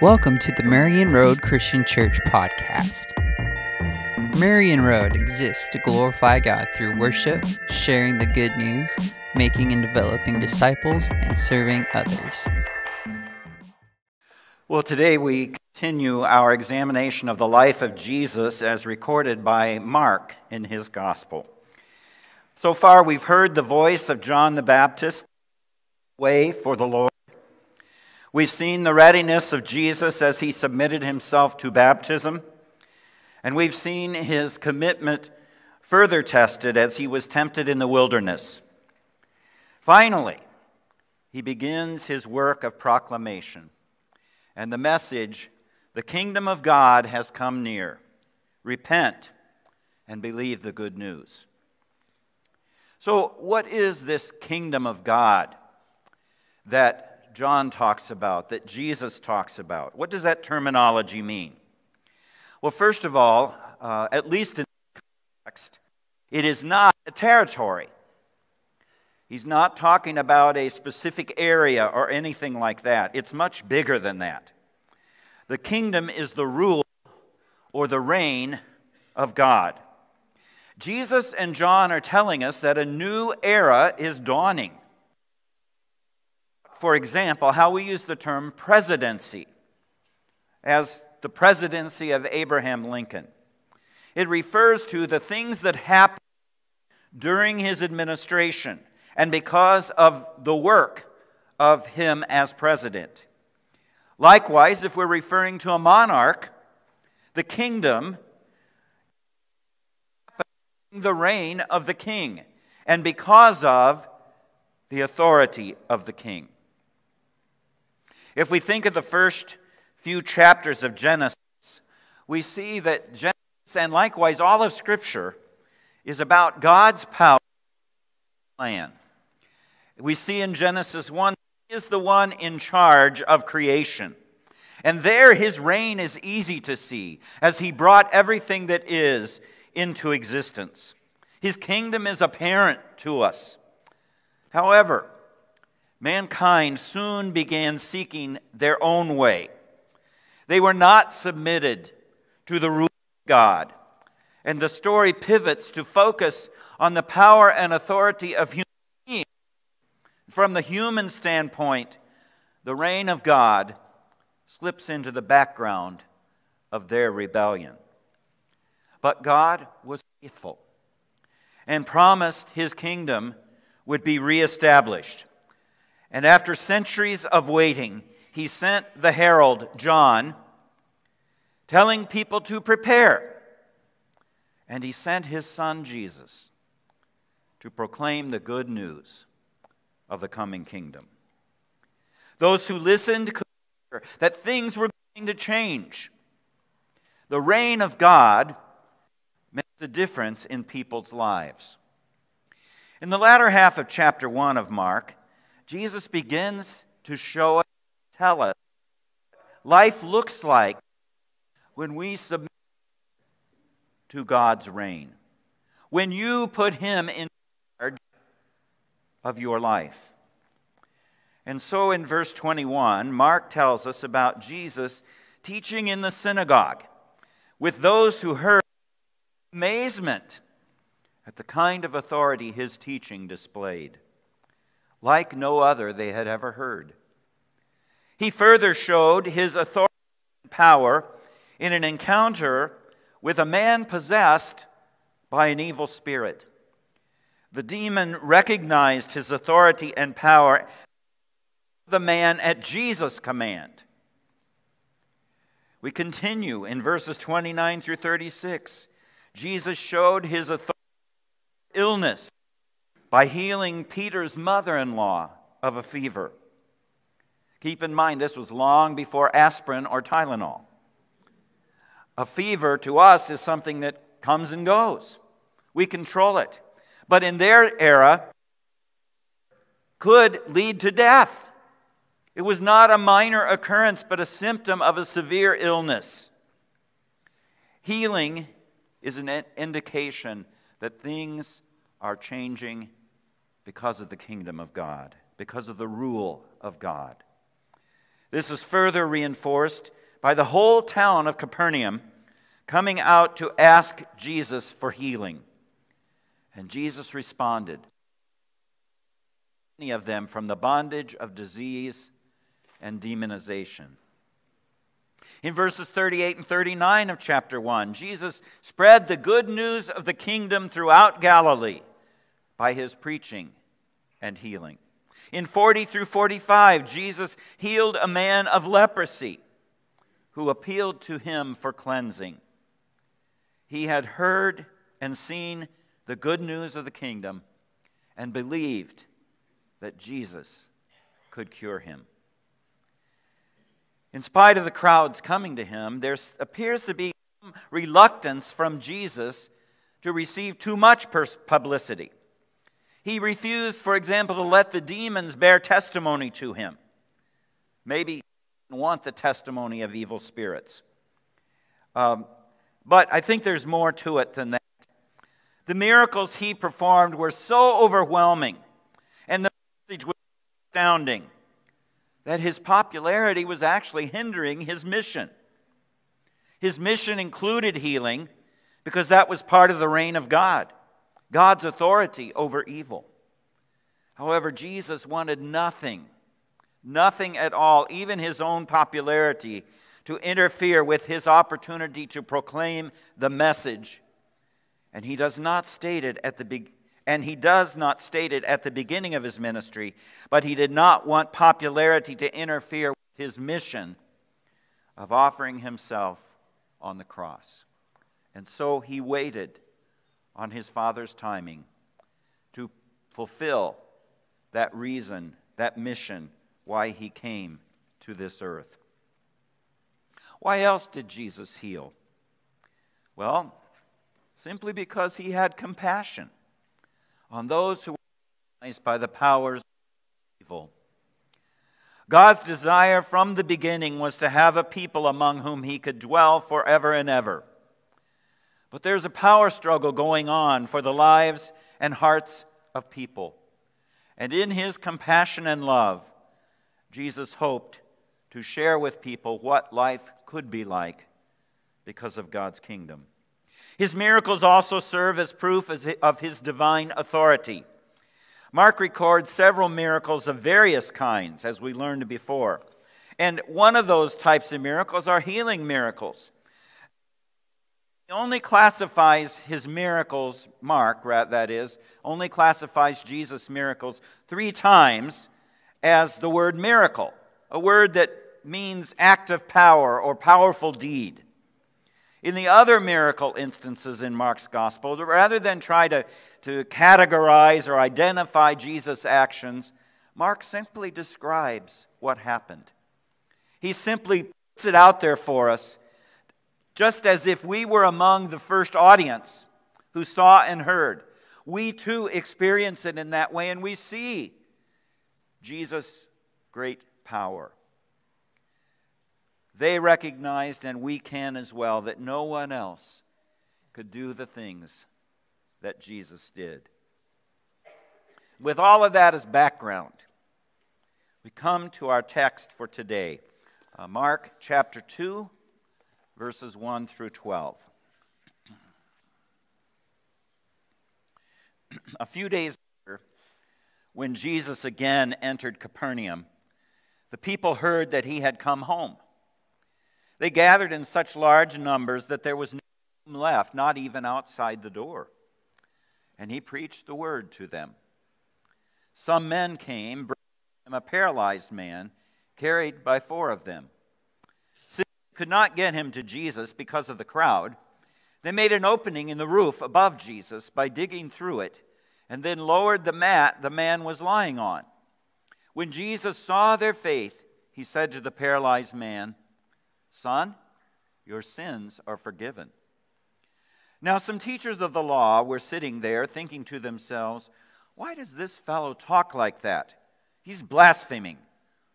Welcome to the Marion Road Christian Church podcast. Marion Road exists to glorify God through worship, sharing the good news, making and developing disciples, and serving others. Well, today we continue our examination of the life of Jesus as recorded by Mark in his gospel. So far, we've heard the voice of John the Baptist, way for the Lord. We've seen the readiness of Jesus as he submitted himself to baptism, and we've seen his commitment further tested as he was tempted in the wilderness. Finally, he begins his work of proclamation, and the message the kingdom of God has come near. Repent and believe the good news. So, what is this kingdom of God that John talks about, that Jesus talks about. What does that terminology mean? Well, first of all, uh, at least in context, it is not a territory. He's not talking about a specific area or anything like that. It's much bigger than that. The kingdom is the rule or the reign of God. Jesus and John are telling us that a new era is dawning for example, how we use the term presidency as the presidency of Abraham Lincoln. It refers to the things that happened during his administration and because of the work of him as president. Likewise, if we're referring to a monarch, the kingdom, the reign of the king, and because of the authority of the king. If we think of the first few chapters of Genesis, we see that Genesis and likewise all of Scripture is about God's power plan. We see in Genesis 1, He is the one in charge of creation. And there his reign is easy to see as he brought everything that is into existence. His kingdom is apparent to us. However, mankind soon began seeking their own way. They were not submitted to the rule of God. And the story pivots to focus on the power and authority of human beings. From the human standpoint, the reign of God slips into the background of their rebellion. But God was faithful and promised his kingdom would be reestablished. And after centuries of waiting, he sent the herald, John, telling people to prepare. And he sent his son, Jesus, to proclaim the good news of the coming kingdom. Those who listened could hear that things were going to change. The reign of God makes a difference in people's lives. In the latter half of chapter 1 of Mark, Jesus begins to show us, tell us, life looks like when we submit to God's reign. When you put Him in charge of your life. And so in verse 21, Mark tells us about Jesus teaching in the synagogue with those who heard amazement at the kind of authority his teaching displayed like no other they had ever heard. He further showed his authority and power in an encounter with a man possessed by an evil spirit. The demon recognized his authority and power, the man at Jesus' command. We continue in verses 29 through 36. Jesus showed his authority illness by healing Peter's mother in law of a fever. Keep in mind, this was long before aspirin or Tylenol. A fever to us is something that comes and goes, we control it. But in their era, could lead to death. It was not a minor occurrence, but a symptom of a severe illness. Healing is an indication that things are changing because of the kingdom of God, because of the rule of God. This is further reinforced by the whole town of Capernaum coming out to ask Jesus for healing. And Jesus responded, many of them from the bondage of disease and demonization. In verses 38 and 39 of chapter 1, Jesus spread the good news of the kingdom throughout Galilee by his preaching and healing. In 40 through 45, Jesus healed a man of leprosy who appealed to him for cleansing. He had heard and seen the good news of the kingdom and believed that Jesus could cure him. In spite of the crowds coming to him, there appears to be some reluctance from Jesus to receive too much publicity. He refused, for example, to let the demons bear testimony to him. Maybe he didn't want the testimony of evil spirits. Um, but I think there's more to it than that. The miracles he performed were so overwhelming, and the message was astounding that his popularity was actually hindering his mission. His mission included healing because that was part of the reign of God, God's authority over evil. However, Jesus wanted nothing, nothing at all, even his own popularity, to interfere with his opportunity to proclaim the message. And he does not state it at the beginning and he does not state it at the beginning of his ministry, but he did not want popularity to interfere with his mission of offering himself on the cross. And so he waited on his Father's timing to fulfill that reason, that mission, why he came to this earth. Why else did Jesus heal? Well, simply because he had compassion on those who were organized by the powers of evil. God's desire from the beginning was to have a people among whom he could dwell forever and ever. But there's a power struggle going on for the lives and hearts of people. And in his compassion and love, Jesus hoped to share with people what life could be like because of God's kingdom. His miracles also serve as proof of his divine authority. Mark records several miracles of various kinds, as we learned before. And one of those types of miracles are healing miracles. Only classifies his miracles, Mark, that is, only classifies Jesus' miracles three times as the word miracle, a word that means act of power or powerful deed. In the other miracle instances in Mark's gospel, rather than try to, to categorize or identify Jesus' actions, Mark simply describes what happened. He simply puts it out there for us, just as if we were among the first audience who saw and heard. We too experience it in that way, and we see Jesus' great power. They recognized, and we can as well, that no one else could do the things that Jesus did. With all of that as background, we come to our text for today uh, Mark chapter 2, verses 1 through 12. A few days later, when Jesus again entered Capernaum, the people heard that he had come home. They gathered in such large numbers that there was no room left, not even outside the door. And he preached the word to them. Some men came, bringing him a paralyzed man, carried by four of them. Could not get him to Jesus because of the crowd, they made an opening in the roof above Jesus by digging through it, and then lowered the mat the man was lying on. When Jesus saw their faith, he said to the paralyzed man, Son, your sins are forgiven. Now, some teachers of the law were sitting there thinking to themselves, Why does this fellow talk like that? He's blaspheming.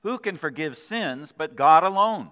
Who can forgive sins but God alone?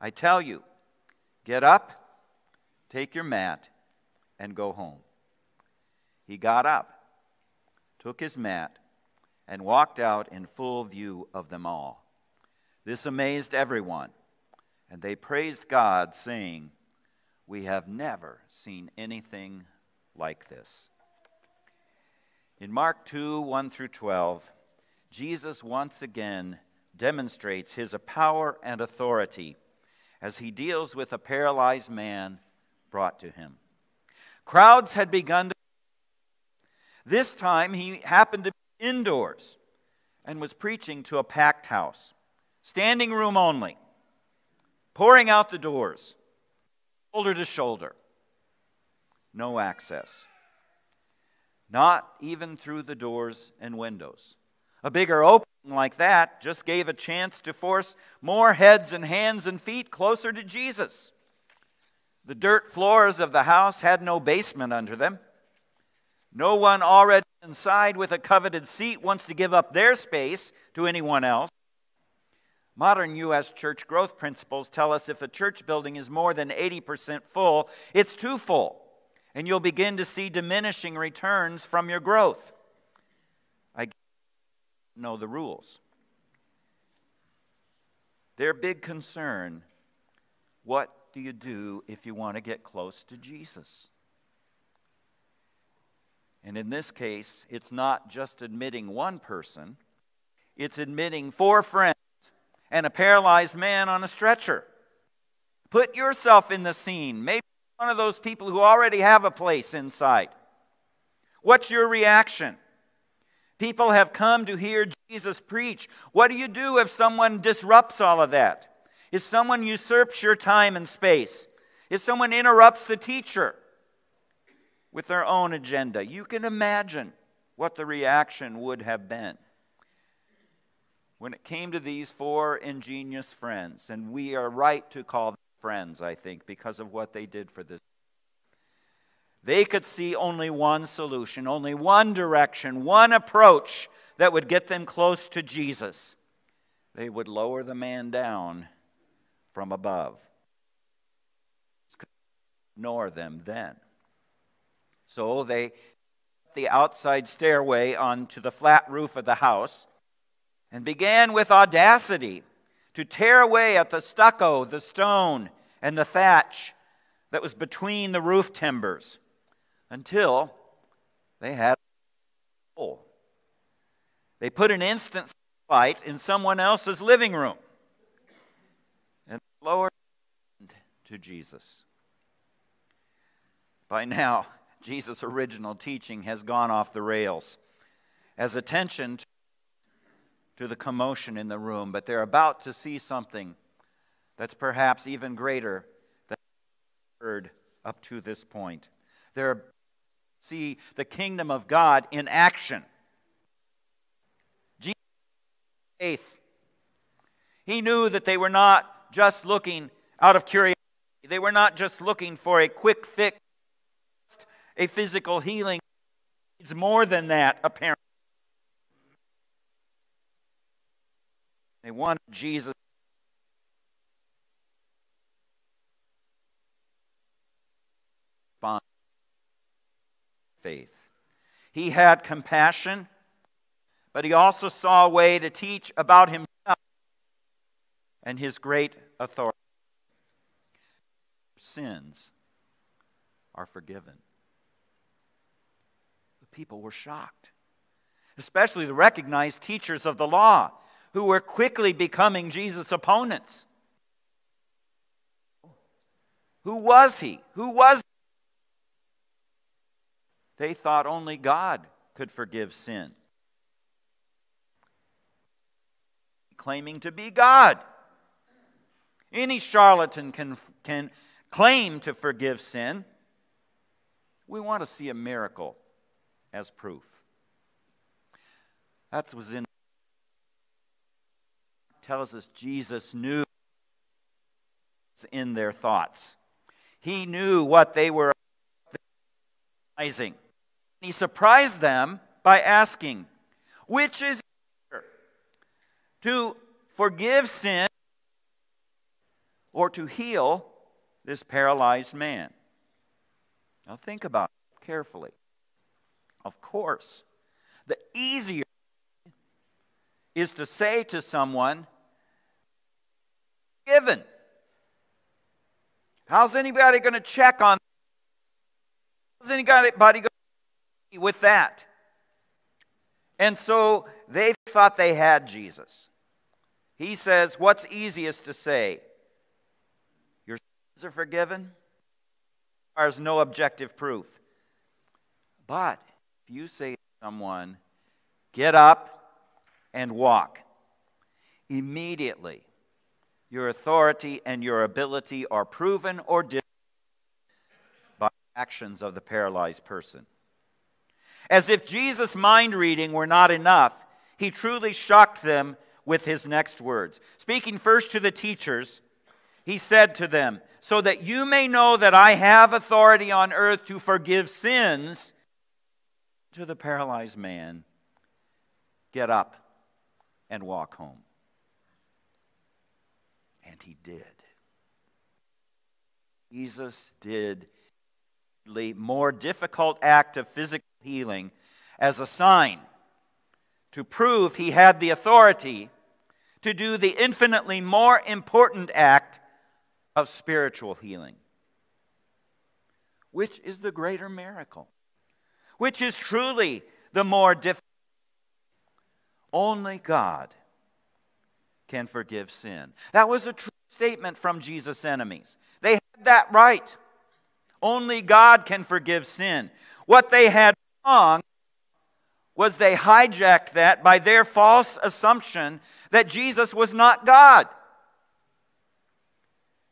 I tell you, get up, take your mat, and go home. He got up, took his mat, and walked out in full view of them all. This amazed everyone, and they praised God, saying, We have never seen anything like this. In Mark 2 1 through 12, Jesus once again demonstrates his power and authority as he deals with a paralyzed man brought to him. Crowds had begun to. This time he happened to be indoors and was preaching to a packed house, standing room only, pouring out the doors, shoulder to shoulder. No access. Not even through the doors and windows. A bigger opening like that just gave a chance to force more heads and hands and feet closer to Jesus. The dirt floors of the house had no basement under them. No one already inside with a coveted seat wants to give up their space to anyone else. Modern U.S. church growth principles tell us if a church building is more than 80% full, it's too full, and you'll begin to see diminishing returns from your growth know the rules. Their big concern what do you do if you want to get close to Jesus? And in this case, it's not just admitting one person, it's admitting four friends and a paralyzed man on a stretcher. Put yourself in the scene. Maybe one of those people who already have a place inside. What's your reaction? People have come to hear Jesus preach. What do you do if someone disrupts all of that? If someone usurps your time and space? If someone interrupts the teacher with their own agenda? You can imagine what the reaction would have been. When it came to these four ingenious friends, and we are right to call them friends, I think, because of what they did for this they could see only one solution, only one direction, one approach that would get them close to Jesus. They would lower the man down from above. Ignore them then. So they the outside stairway onto the flat roof of the house and began with audacity to tear away at the stucco, the stone, and the thatch that was between the roof timbers until they had a hole. They put an instant light in someone else's living room and lowered to Jesus. By now, Jesus' original teaching has gone off the rails as attention to the commotion in the room, but they're about to see something that's perhaps even greater than heard up to this point. They're see the kingdom of God in action. Jesus faith. He knew that they were not just looking out of curiosity. They were not just looking for a quick fix, a physical healing. It's more than that, apparently. They wanted Jesus faith. He had compassion, but he also saw a way to teach about himself and his great authority. Sins are forgiven. The people were shocked, especially the recognized teachers of the law who were quickly becoming Jesus' opponents. Who was he? Who was they thought only God could forgive sin. Claiming to be God. Any charlatan can, can claim to forgive sin. We want to see a miracle as proof. That was in tells us Jesus knew in their thoughts. He knew what they were realizing. He surprised them by asking, Which is easier, to forgive sin or to heal this paralyzed man? Now think about it carefully. Of course, the easier is to say to someone, given. How's anybody going to check on? How's anybody going to with that? And so they thought they had Jesus. He says, What's easiest to say? Your sins are forgiven? There's no objective proof. But if you say to someone, Get up and walk, immediately your authority and your ability are proven or by actions of the paralyzed person. As if Jesus' mind reading were not enough, he truly shocked them with his next words. Speaking first to the teachers, he said to them, So that you may know that I have authority on earth to forgive sins, to the paralyzed man, get up and walk home. And he did. Jesus did the more difficult act of physical healing as a sign to prove he had the authority to do the infinitely more important act of spiritual healing. Which is the greater miracle? Which is truly the more difficult? Only God can forgive sin. That was a true statement from Jesus' enemies. They had that right. Only God can forgive sin. What they had wrong was they hijacked that by their false assumption that Jesus was not God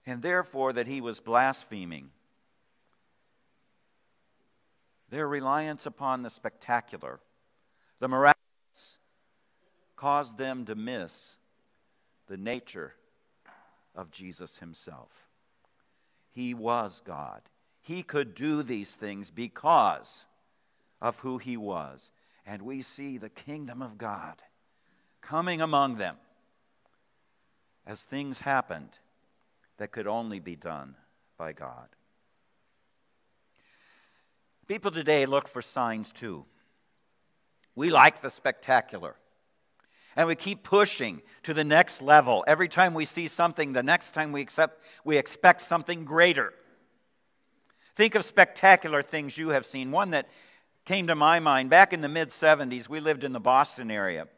and therefore that he was blaspheming. Their reliance upon the spectacular, the miraculous, caused them to miss the nature of Jesus himself. He was God. He could do these things because of who he was. And we see the kingdom of God coming among them as things happened that could only be done by God. People today look for signs too. We like the spectacular. And we keep pushing to the next level. Every time we see something, the next time we, accept, we expect something greater. Think of spectacular things you have seen. One that came to my mind back in the mid 70s, we lived in the Boston area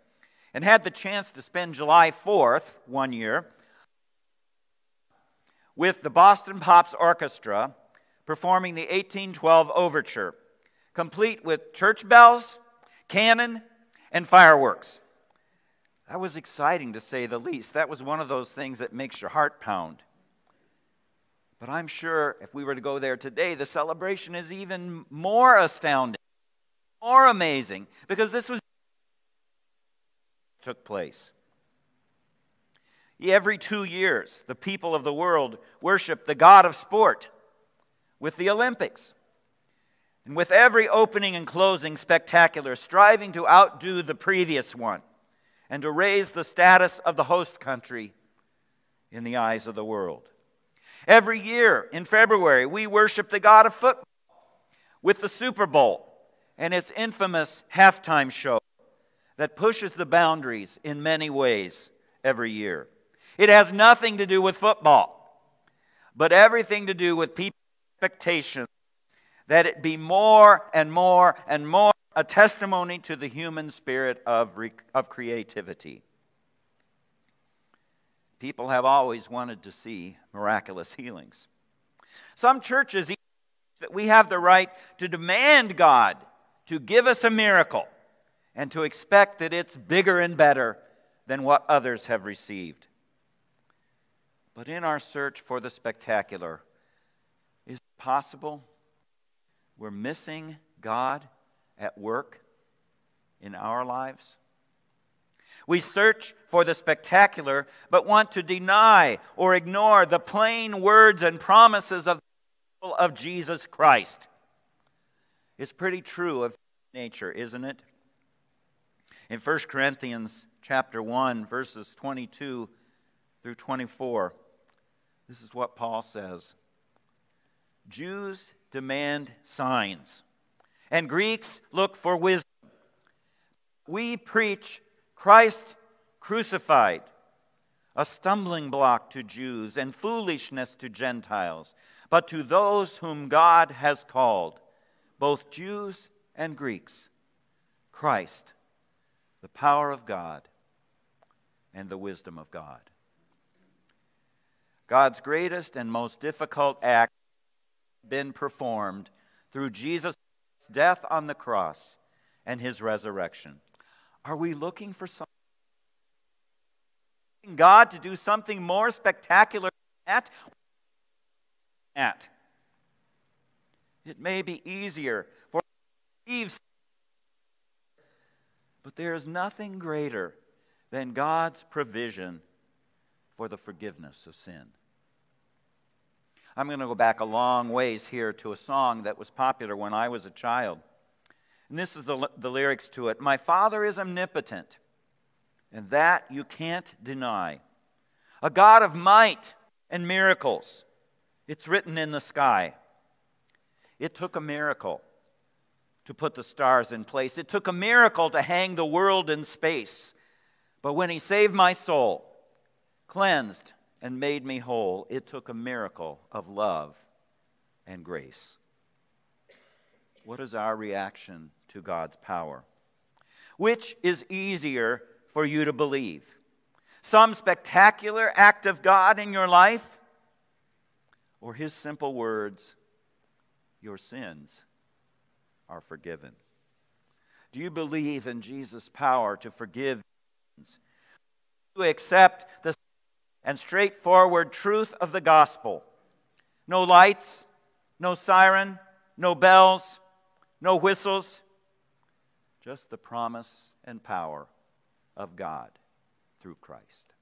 and had the chance to spend July 4th one year with the Boston Pops Orchestra performing the 1812 Overture, complete with church bells, cannon, and fireworks. That was exciting to say the least. That was one of those things that makes your heart pound. But I'm sure if we were to go there today, the celebration is even more astounding, more amazing, because this was took place. Every two years, the people of the world worship the god of sport with the Olympics. And with every opening and closing spectacular, striving to outdo the previous one and to raise the status of the host country in the eyes of the world. Every year in February, we worship the God of football with the Super Bowl and its infamous halftime show that pushes the boundaries in many ways every year. It has nothing to do with football, but everything to do with people's expectations that it be more and more and more a testimony to the human spirit of, re- of creativity. People have always wanted to see miraculous healings. Some churches that we have the right to demand God to give us a miracle and to expect that it's bigger and better than what others have received. But in our search for the spectacular, is it possible we're missing God at work in our lives? We search for the spectacular, but want to deny or ignore the plain words and promises of, of Jesus Christ. It's pretty true of nature, isn't it? In 1 Corinthians chapter 1, verses 22 through 24, this is what Paul says. Jews demand signs, and Greeks look for wisdom. We preach Christ crucified, a stumbling block to Jews and foolishness to Gentiles, but to those whom God has called, both Jews and Greeks, Christ, the power of God and the wisdom of God. God's greatest and most difficult act been performed through Jesus' death on the cross and his resurrection. Are we looking for something? God to do something more spectacular than that? It may be easier for Eve's, but there is nothing greater than God's provision for the forgiveness of sin. I'm going to go back a long ways here to a song that was popular when I was a child. And this is the, the lyrics to it My Father is omnipotent, and that you can't deny. A God of might and miracles. It's written in the sky. It took a miracle to put the stars in place, it took a miracle to hang the world in space. But when He saved my soul, cleansed and made me whole, it took a miracle of love and grace. What is our reaction to God's power? Which is easier for you to believe? Some spectacular act of God in your life? Or his simple words, Your sins are forgiven? Do you believe in Jesus' power to forgive sins? Do you accept the and straightforward truth of the gospel. No lights, no siren, no bells, no whistles, just the promise and power of God through Christ.